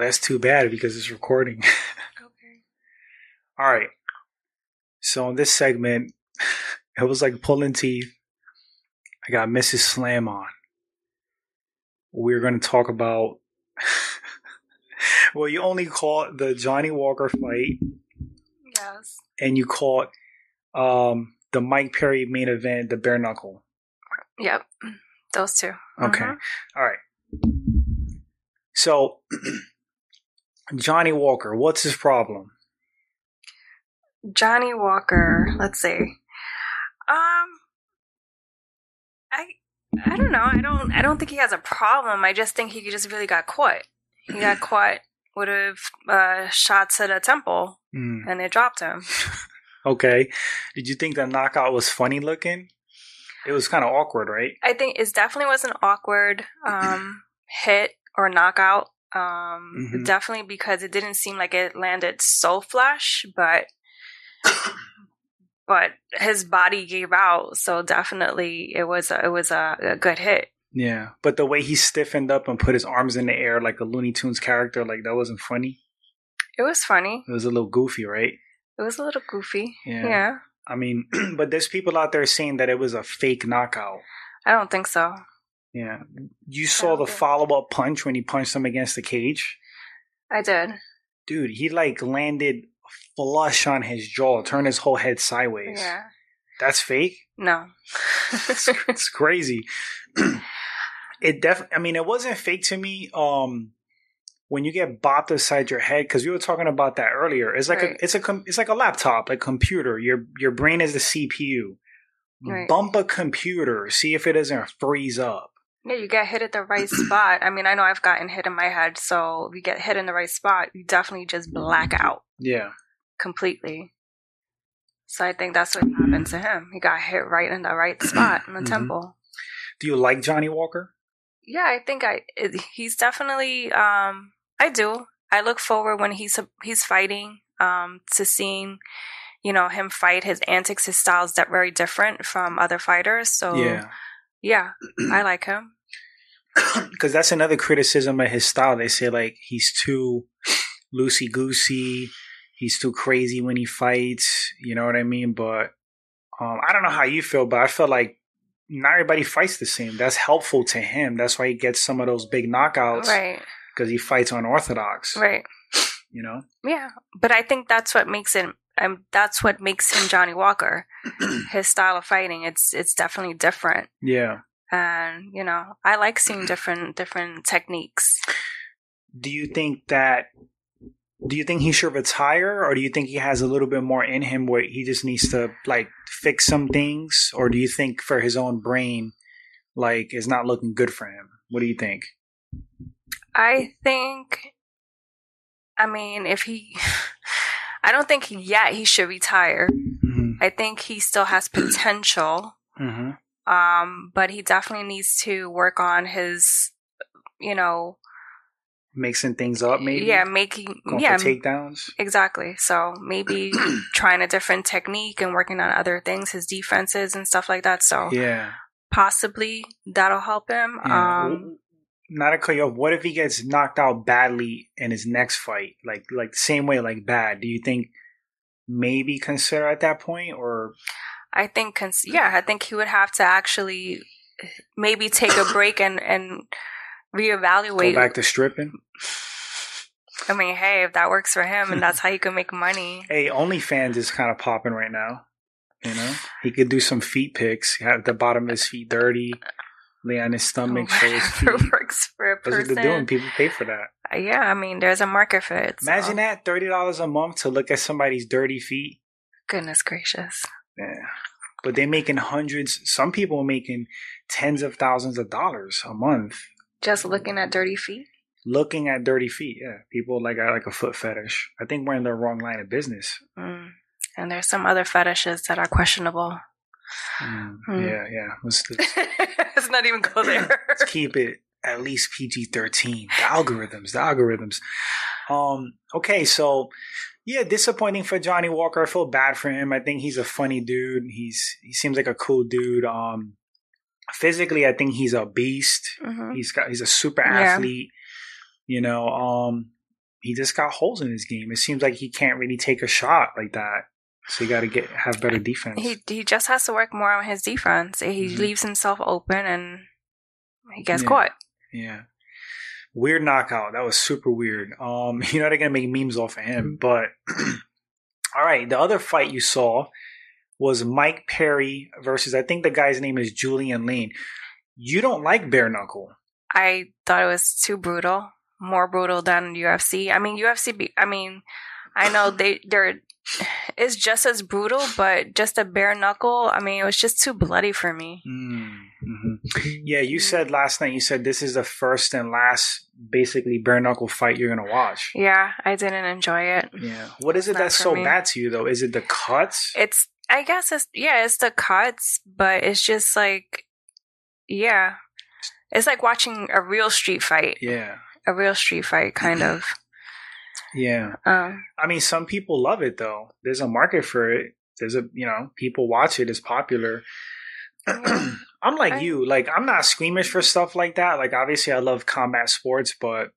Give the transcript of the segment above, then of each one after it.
That's too bad because it's recording. Okay. All right. So in this segment, it was like pulling teeth. I got Mrs. Slam on. We're going to talk about. well, you only caught the Johnny Walker fight, Yes. and you caught um, the Mike Perry main event, the bare knuckle. Yep. Those two. Okay. Mhm. All right. So, Johnny Walker, what's his problem? Johnny Walker. Let's see. Um, I I don't know. I don't I don't think he has a problem. I just think he just really got caught. He got caught would have uh, shot to the temple, Hmm. and it dropped him. Okay. Did you think the knockout was funny looking? It was kind of awkward, right? I think it definitely was an awkward um, hit or knockout. Um, Mhm. Definitely because it didn't seem like it landed so flush, but but his body gave out. So definitely it was a, it was a, a good hit. Yeah. But the way he stiffened up and put his arms in the air like a Looney Tunes character, like that wasn't funny. It was funny. It was a little goofy, right? It was a little goofy. Yeah. yeah. I mean, but there's people out there saying that it was a fake knockout. I don't think so. Yeah. You saw the follow up punch when he punched him against the cage? I did. Dude, he like landed flush on his jaw, turned his whole head sideways. Yeah. That's fake? No. it's, it's crazy. it def I mean it wasn't fake to me um when you get bopped aside your head cuz we were talking about that earlier. It's like Right. a it's a com- it's like a laptop, like computer. Your your brain is the CPU. Right. Bump a computer, see if it doesn't freeze up. Yeah, you get hit at the right spot. I mean, I know I've gotten hit in my head, so if you get hit in the right spot, you definitely just black out Yeah. completely. So I think that's what happened to him. He got hit right in the right spot in the Mhm. temple. Do you like Johnny Walker? Yeah, I think I it, he's definitely um I do. I look forward when he's he's fighting um to seeing you know him fight his antics his styles that very different from other fighters. So Yeah. yeah, I like him. because that's another criticism of his style. They say like he's too loosey goosey, he's too crazy when he fights. You know what I mean? But um, I don't know how you feel, but I feel like not everybody fights the same. That's helpful to him. That's why he gets some of those big knockouts Right. because he fights unorthodox. Right. You know? Yeah, but I think that's what makes him. Um, that's what makes him Johnny Walker. His style of fighting, it's it's definitely different, Yeah. And you know, I like seeing different different techniques. Do you think that? Do you think he should retire, or do you think he has a little bit more in him where he just needs to like fix some things, or do you think for his own brain, like it's not looking good for him? What do you think? I think, I mean, if he, I don't think yet he should retire. Mm-hmm. I think he still has potential, Mm-hmm. Um, but he definitely needs to work on his, you know, Mixing things up, maybe. yeah, making, Going yeah, takedowns. Exactly. So maybe trying a different technique and working on other things, his defenses and stuff like that. So Yeah. possibly that'll help him. yeah. Um, not you off. What if he gets knocked out badly in his next fight? Like, like the same way, like bad. Do you think maybe consider at that point, or I think, cons- yeah, I think he would have to actually maybe take a break and and reevaluate. go back to stripping? I mean, hey, if that works for him and that's how he can make money, Hey, OnlyFans is kind of popping right now. You know, he could do some feet pics. Have the bottom of his feet dirty, lay on his stomach, show his feet. works for a That's what person. they're doing. People pay for that. Uh, Yeah, I mean, there's a market for it. so- Imagine that thirty dollars a month to look at somebody's dirty feet. Goodness gracious. Yeah. But they're making hundreds. Some people are making tens of thousands of dollars a month Just looking at dirty feet. looking at dirty feet. Yeah, people like like a foot fetish. I think we're in the wrong line of business. Mm. And there's some other fetishes that are questionable. Mm, Hmm. Yeah, yeah. Let's, let's, Let's not even go there. let's keep it at least PG thirteen. The algorithms, the algorithms. Um. Okay, so yeah, disappointing for Johnny Walker. I feel bad for him. I think he's a funny dude. He's he seems like a cool dude. Um, physically, I think he's a beast. Mhm. He's got he's a super Yeah. athlete. You know, um, he just got holes in his game. It seems like he can't really take a shot like that. So you got to get have better defense. He he just has to work more on his defense. He Mhm. leaves himself open and he gets Yeah. caught. Yeah. Weird knockout. That was super weird. Um, you know they're gonna make memes off of him. But all right, the other fight you saw was Mike Perry versus I think the guy's name is Julian Lane. You don't like bare knuckle. I thought it was too brutal, more brutal than UFC. I mean, UFC. I mean, I know they they're it's just as brutal, but just a bare knuckle. I mean, it was just too bloody for me. Mm-hmm. Yeah, you said last night. You said this is the first and last, basically bare knuckle fight you're gonna watch. Yeah, I didn't enjoy it. Yeah. What is it Not that's so me. bad to you though? Is it the cuts? It's I guess it's yeah, it's the cuts, but it's just like yeah. It's like watching a real street fight. yeah. A real street fight kind of. Yeah. Um I mean, some people love it though. There's a market for it. There's a you know people watch it. It's popular. I'm like I- you. Like I'm not squeamish for stuff like that. Like obviously I love combat sports, but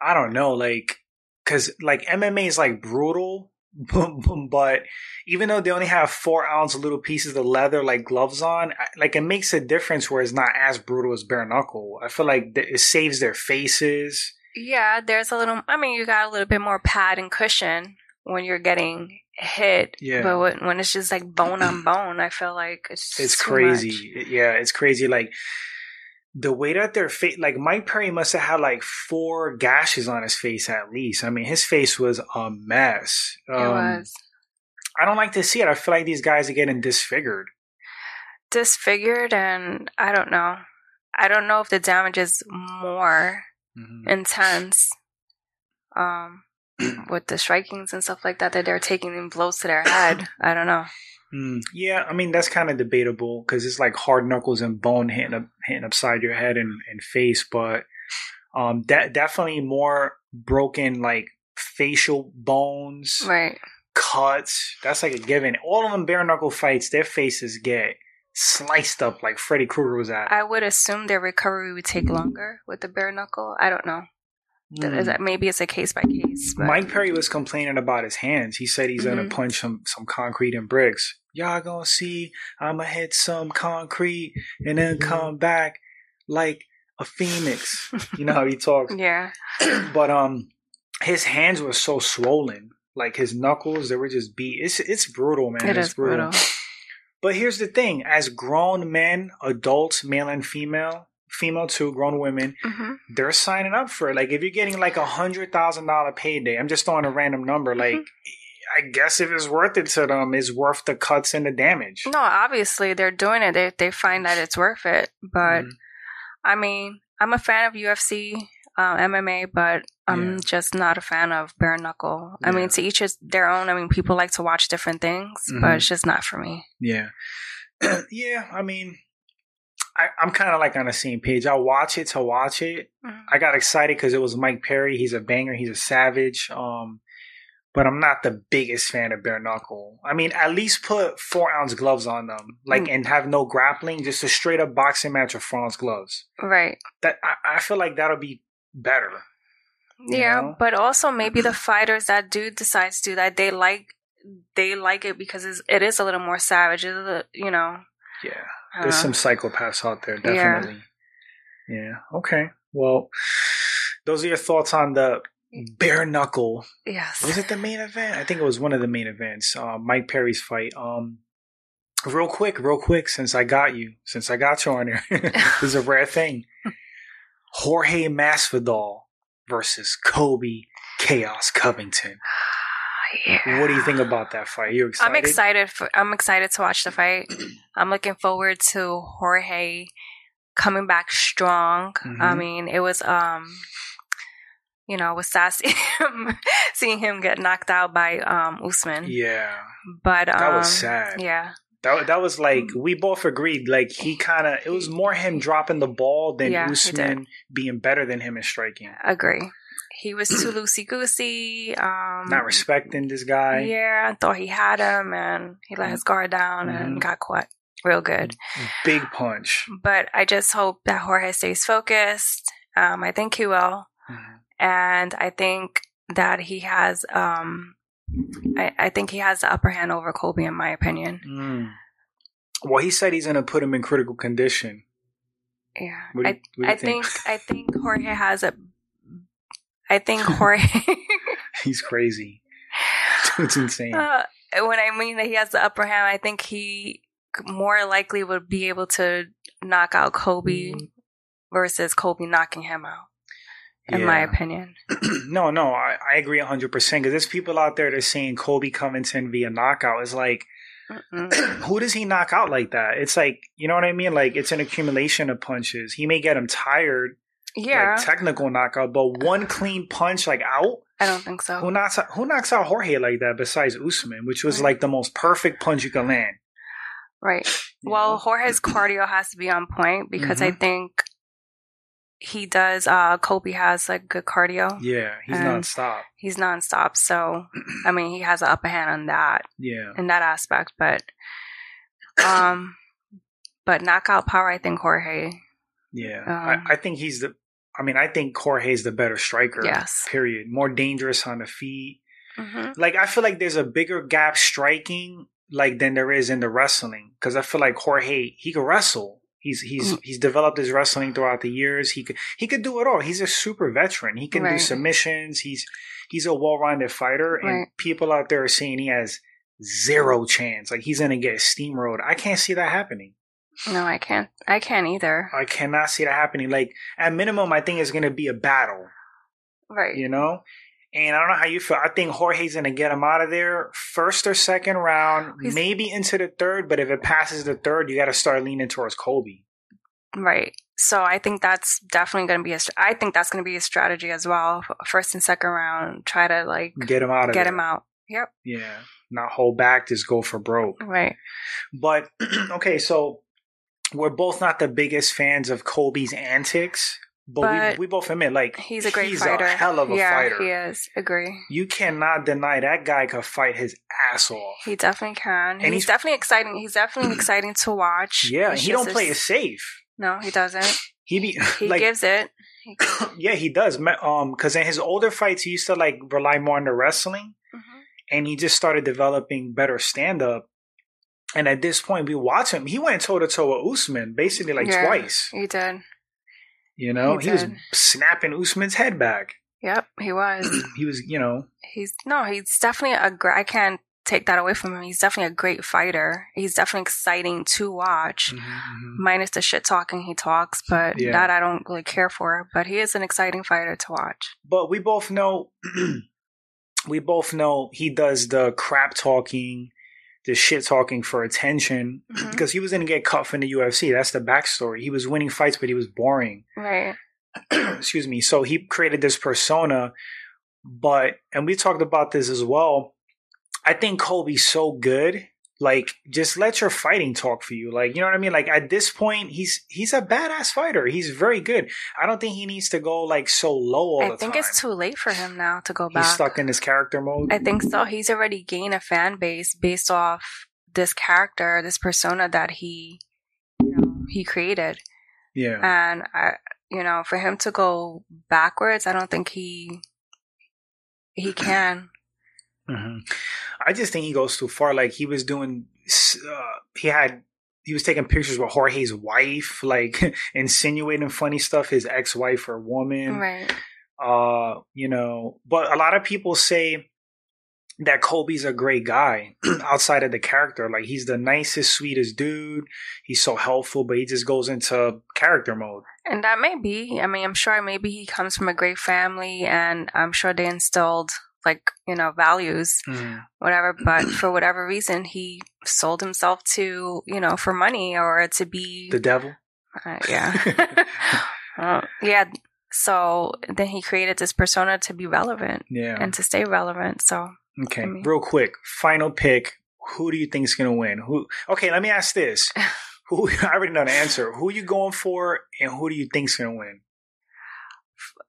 I don't know. Like because like MMA is like brutal, but even though they only have four ounce little pieces of leather like gloves on, I- like it makes a difference where it's not as brutal as bare knuckle. I feel like th- it saves their faces. yeah, there's a little I mean, you got a little bit more pad and cushion when you're getting hit. Yeah. But when, when it's just like bone on bone, I feel like it's it's crazy. much. Yeah, it's crazy. Like the way that their face, like Mike Perry must have had like four gashes on his face at least. I mean, his face was a mess. It Um, was I don't like to see it. I feel like these guys are getting disfigured. disfigured and I don't know. I don't know if the damage is more Mhm. intense um with the strikings and stuff like that that they're taking in blows to their head. I don't know. Mm, yeah, I mean that's kind of debatable because it's like hard knuckles and bone hitting up, hitting upside your head and, and face, but um, de- definitely more broken like facial bones. Right. cuts. That's like a given. All of them bare knuckle fights, their faces get sliced up like Freddy Krueger was at. I would assume their recovery would take longer with the bare knuckle. I don't know. Mm. Maybe it's a case by case, but Mike Perry was complaining about his hands. He said he's gonna Mhm. punch some some concrete and bricks. Y'all gonna see I'ma hit some concrete and then come back like a phoenix. you know how he talks. yeah. but um his hands were so swollen. Like his knuckles, they were just beat. It's it's brutal, man. It it's is brutal. But here's the thing: as grown men, adults, male and female, female too, grown women, hmm they're signing up for it. Like if you're getting like a hundred thousand dollar payday, I'm just throwing a random number. Like Mm-hmm. I guess if it's worth it to them, it's worth the cuts and the damage. No, obviously they're doing it. They they find that it's worth it. But Mhm. I mean, I'm a fan of UFC, um, MMA, but I'm Yeah. just not a fan of bare knuckle. I Yeah. mean, to each is their own. I mean, people like to watch different things, but it's just not for me. Yeah, yeah. I mean, I, I'm kind of like on the same page. I watch it to watch it. Mhm. I got excited because it was Mike Perry. He's a banger. He's a savage. Um, but I'm not the biggest fan of bare knuckle. I mean, at least put four ounce gloves on them, like, Mm. and have no grappling. Just a straight up boxing match with four ounce gloves. Right. That I, I feel like that'll be better. Yeah, know? but also maybe the fighters that do decide to do that, they like they like it because it's, it is a little more savage. It's a, you know. Yeah, uh, there's some psychopaths out there, Yeah. definitely. Yeah. Okay. Well, those are your thoughts on the bare knuckle yes. was it the main event? I think it was one of the main events. Uh, Mike Perry's fight. Um, real quick, real quick, since I got you, since I got you on here, this is a rare thing. Jorge Masvidal versus Colby Chaos Covington. Yeah. What do you think about that fight? You excited? I'm excited. For, I'm excited to watch the fight. I'm looking forward to Jorge coming back strong. I Mhm. mean, it was um, you know, it was sad seeing him, seeing him get knocked out by um Usman. Yeah, But um, that was sad. Yeah, That that was like we both agreed. Like he kind of it was more him dropping the ball than Yeah, Usman being better than him in striking. agree. He was too loosey goosey. Um, Not respecting this guy. Yeah, I thought he had him, and he let his guard down Mhm. and got caught real good. Big punch. But I just hope that Jorge stays focused. Um, I think he will. Mhm. and I think that he has. Um, I, I think he has the upper hand over Colby, in my opinion. Mm. Well, he said he's going to put him in critical condition. Yeah, What do you- I, what do you I think? think I think Jorge has a. I think Jorge. He's crazy. It's insane. Uh, when I mean that he has the upper hand, I think he more likely would be able to knock out Colby versus Colby knocking him out. In my opinion, no, no, I, I agree 100% because there's people out there that are saying Colby Covington via knockout. It's like, who does he knock out like that? It's like, you know what I mean? Like, it's an accumulation of punches. He may get him tired, yeah, like technical knockout, but one clean punch, like out, I don't think so. who knocks out, who knocks out Jorge like that besides Usman, which was Right. like the most perfect punch you can land? Right. you Well, know? Jorge's cardio has to be on point because I Mhm. think he does. Uh, Colby has like good cardio. yeah, he's nonstop. He's nonstop, so I mean he has an upper hand on that Yeah, in that aspect. But, um, but knockout power, I think Jorge. yeah. Um, I, I think he's the. I mean, I think Jorge's the better striker. Yes. Period. More dangerous on the feet. hmm like I feel like there's a bigger gap striking like than there is in the wrestling because I feel like Jorge he can wrestle. He's he's Mm. he's developed his wrestling throughout the years. He could he could do it all. He's a super veteran. He can do submissions. He's he's a well-rounded fighter, and Right. people out there are saying he has zero chance. Like he's gonna get steamrolled. I can't see that happening. No, I can't. I can't either. I cannot see that happening. Like at minimum, I think it's gonna be a battle. Right. you know. And I don't know how you feel. I think Jorge's gonna get him out of there first or second round, He's- maybe into the third. But if it passes the third, you got to start leaning towards Colby. Right. So I think that's definitely going to be a. I think that's going to be a strategy as well. First and second round, try to like Get him out of get there. him out. Yep. Yeah, not hold back, just go for broke. Right. But okay, so we're both not the biggest fans of Colby's antics, but, But we, we both admit like He's a great he's fighter. a hell of a yeah, fighter. he is. Agree. You cannot deny that guy could fight his ass off. He definitely can. And he's, he's- definitely exciting. He's definitely exciting to watch. Yeah, he don't play it safe. No, he doesn't. He be He like gives it. Yeah, he does. Um, because in his older fights, he used to like rely more on the wrestling, Mhm. and he just started developing better stand up. And at this point, we watch him. He went toe to toe with Usman basically like Yeah. twice. He did. You know, He he, was snapping Usman's head back. Yep, he was. he was, you know, He's no, he's definitely a great. I can't take that away from him. He's definitely a great fighter. He's definitely exciting to watch. Mm-hmm, mm-hmm. Minus the shit talking he talks, but Yeah. that I don't really care for. But he is an exciting fighter to watch. but we both know, we both know he does the crap talking, the shit talking for attention Mhm. because he was going to get cut from the UFC. That's the backstory. He was winning fights, but he was boring. Right. excuse me. So he created this persona, but and we talked about this as well. I think Colby's so good. Like, just let your fighting talk for you. Like, you know what I mean? Like at this point, he's he's a badass fighter. He's very good. I don't think he needs to go like so low all I think time. it's too late for him now to go he's back. stuck in his character mode. I think so. He's already gained a fan base based off this character, this persona that he, you know, he created. yeah. And I, you know, for him to go backwards, I don't think he he can. hmm I just think he goes too far. Like he was doing, uh, he had, he was taking pictures with Jorge's wife, like insinuating funny stuff, his ex-wife or woman. Right. Uh, you know, but a lot of people say that Colby's a great guy outside of the character. Like he's the nicest, sweetest dude. He's so helpful, but he just goes into character mode. And that may be. I mean, I'm sure maybe he comes from a great family and I'm sure they instilled like, you know, values, whatever. But for whatever reason, he sold himself to, you know, for money or to be, The devil. uh, yeah. Uh, yeah. So then he created this persona to be relevant Yeah. and to stay relevant. So Okay, I mean- real quick, final pick. Who do you think is gonna win? Who? Okay, let me ask this. Who? I already know the answer. Who are you going for, and who do you think's gonna win?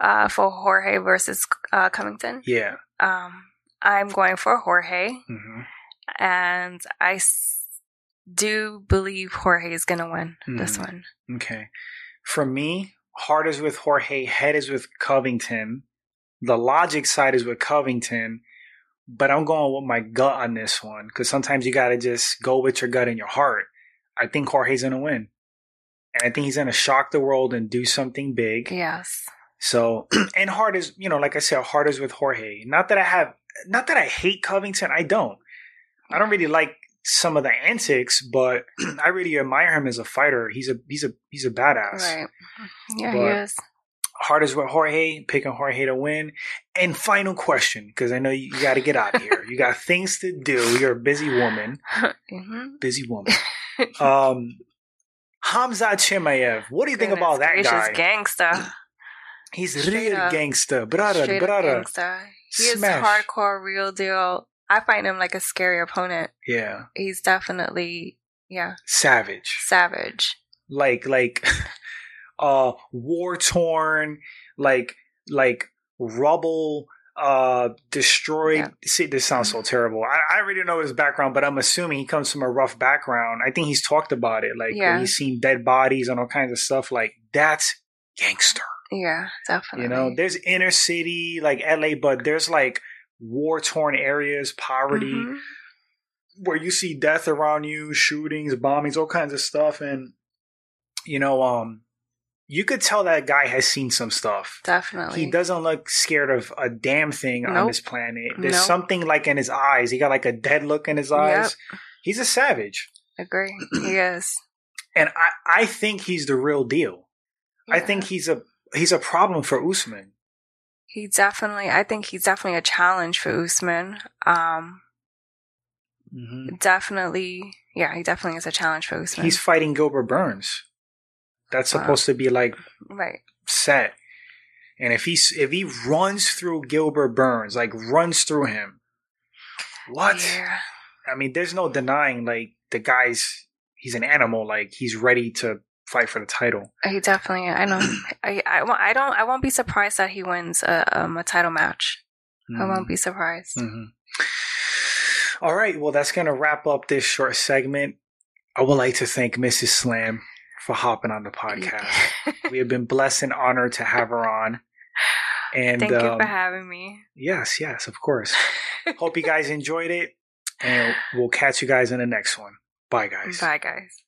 uh, for Jorge versus uh, Covington, Yeah. Um, I'm going for Jorge. hmm and I s- do believe Jorge is going to win this Mhm. one. Okay. For me, heart is with Jorge, head is with Covington. The logic side is with Covington, but I'm going with my gut on this one because sometimes you got to just go with your gut and your heart. I think Jorge's going to win. And I think he's going to shock the world and do something big. Yes. So, and hard is, you know, like I said, hard is with Jorge. Not that I have, not that I hate Covington. I don't. I don't really like some of the antics, but I really admire him as a fighter. He's a he's a he's a badass. Right. Yeah, But- he is. Hard is with Jorge, picking Jorge to win. And final question, because I know you, you got to get out of here. you got things to do. You're a busy woman. hmm Busy woman. Um, Hamza Chimaev. What do you think about that guy? Gangster. He's Straight real up. gangster, brother, Straight brother. gangster. He is hardcore, real deal. I find him like a scary opponent. Yeah, He's definitely, yeah, savage. savage. like like uh war torn like like rubble uh destroyed Yeah. Mm-hmm. see this sounds so terrible I, I really know his background but i'm assuming he comes from a rough background i think he's talked about it like Yeah. he's seen dead bodies and all kinds of stuff like that's gangster Yeah, definitely. you know there's inner city like la but there's like war torn areas poverty Mhm. where you see death around you, shootings, bombings, all kinds of stuff, and you know, um, you could tell that guy has seen some stuff. Definitely. He doesn't look scared of a damn thing on this planet. There's Nope. something like in his eyes. He got like a dead look in his eyes. He's a savage, Agree. He is. and I I think he's the real deal. I think he's a he's a problem for Usman. he definitely. I think he's definitely a challenge for Usman. Um, Mm-hmm. definitely. Yeah, he definitely is a challenge for Usman. He's fighting Gilbert Burns. That's Wow. supposed to be like right. set. And if he's if he runs through Gilbert Burns, like runs through him, what? Yeah. I mean, there's no denying like the guy's he's an animal. Like he's ready to fight for the title. He definitely. I know. I. I, I don't. I won't be surprised that he wins a um, a title match. I won't be surprised. Mhm. All right, well, that's gonna wrap up this short segment. I would like to thank Mrs. Slam for hopping on the podcast. we have been blessed and honored to have her on. And Thank you um, for having me. yes, yes, of course. Hope you guys enjoyed it, and we'll catch you guys in the next one. Bye, guys. Bye, guys.